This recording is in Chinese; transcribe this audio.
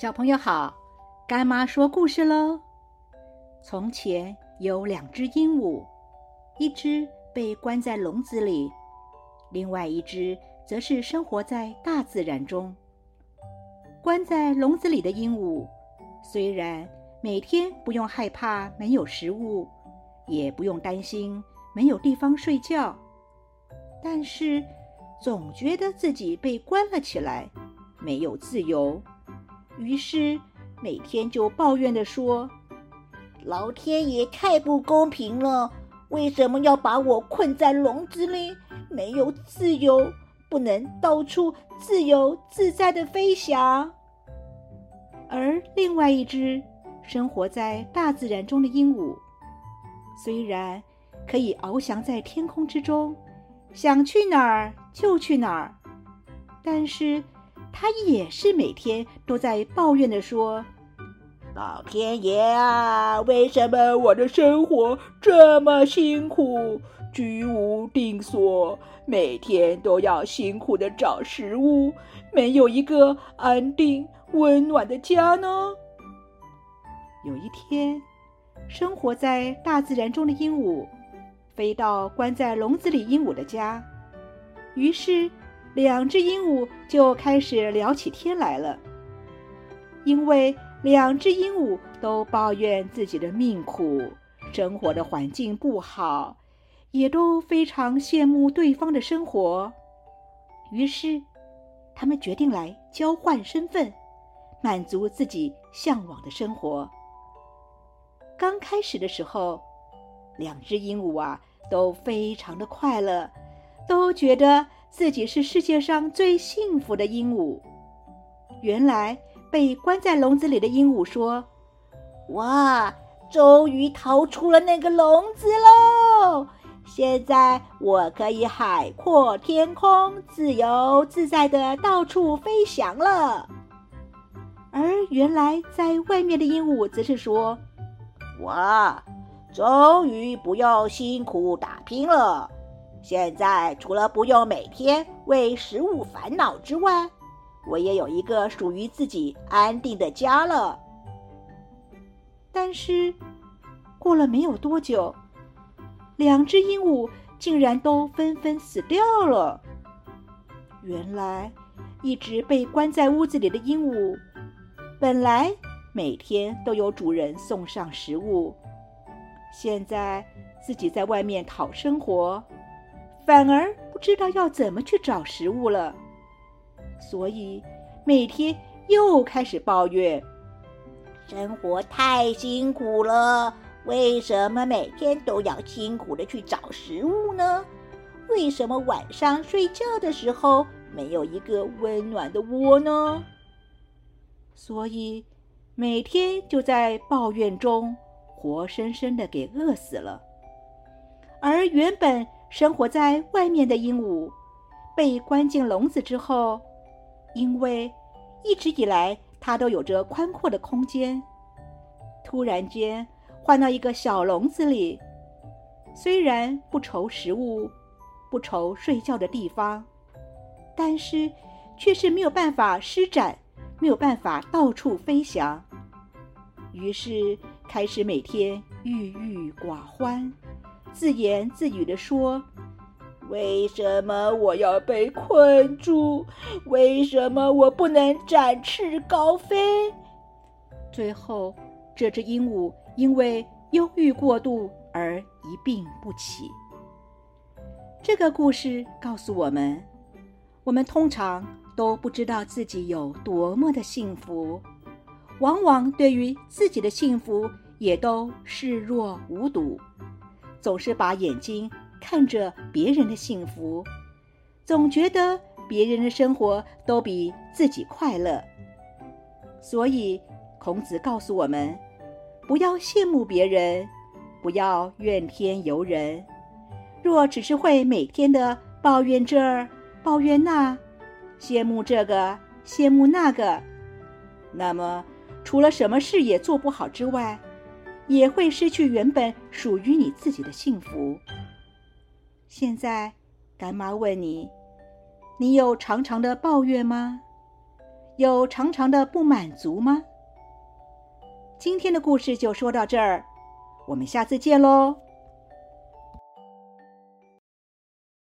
小朋友好，干妈说故事喽。从前有两只鹦鹉，一只被关在笼子里，另外一只则是生活在大自然中。关在笼子里的鹦鹉，虽然每天不用害怕没有食物，也不用担心没有地方睡觉，但是总觉得自己被关了起来，没有自由。于是每天就抱怨地说：“老天爷太不公平了，为什么要把我困在笼子里，没有自由，不能到处自由自在的飞翔？”而另外一只生活在大自然中的鹦鹉，虽然可以翱翔在天空之中，想去哪儿就去哪儿，但是。他也是每天都在抱怨的说：“老天爷啊，为什么我的生活这么辛苦，居无定所，每天都要辛苦的找食物，没有一个安定温暖的家呢？”有一天，生活在大自然中的鹦鹉飞到关在笼子里鹦鹉的家，于是。两只鹦鹉就开始聊起天来了，因为两只鹦鹉都抱怨自己的命苦，生活的环境不好，也都非常羡慕对方的生活。于是，他们决定来交换身份，满足自己向往的生活。刚开始的时候，两只鹦鹉啊都非常的快乐，都觉得。自己是世界上最幸福的鹦鹉。原来被关在笼子里的鹦鹉说：“哇，终于逃出了那个笼子喽！现在我可以海阔天空，自由自在的到处飞翔了。”而原来在外面的鹦鹉则是说：“哇，终于不用辛苦打拼了。”现在除了不用每天为食物烦恼之外，我也有一个属于自己安定的家了。但是，过了没有多久，两只鹦鹉竟然都纷纷死掉了。原来，一直被关在屋子里的鹦鹉，本来每天都有主人送上食物，现在自己在外面讨生活。反而不知道要怎么去找食物了，所以每天又开始抱怨：生活太辛苦了，为什么每天都要辛苦的去找食物呢？为什么晚上睡觉的时候没有一个温暖的窝呢？所以每天就在抱怨中活生生的给饿死了，而原本。生活在外面的鹦鹉，被关进笼子之后，因为一直以来它都有着宽阔的空间，突然间换到一个小笼子里，虽然不愁食物，不愁睡觉的地方，但是却是没有办法施展，没有办法到处飞翔，于是开始每天郁郁寡欢。自言自语地说：“为什么我要被困住？为什么我不能展翅高飞？”最后，这只鹦鹉因为忧郁过度而一病不起。这个故事告诉我们：我们通常都不知道自己有多么的幸福，往往对于自己的幸福也都视若无睹。总是把眼睛看着别人的幸福，总觉得别人的生活都比自己快乐。所以，孔子告诉我们：不要羡慕别人，不要怨天尤人。若只是会每天的抱怨这儿抱怨那，羡慕这个羡慕那个，那么除了什么事也做不好之外，也会失去原本属于你自己的幸福。现在，干妈问你：你有常常的抱怨吗？有常常的不满足吗？今天的故事就说到这儿，我们下次见喽。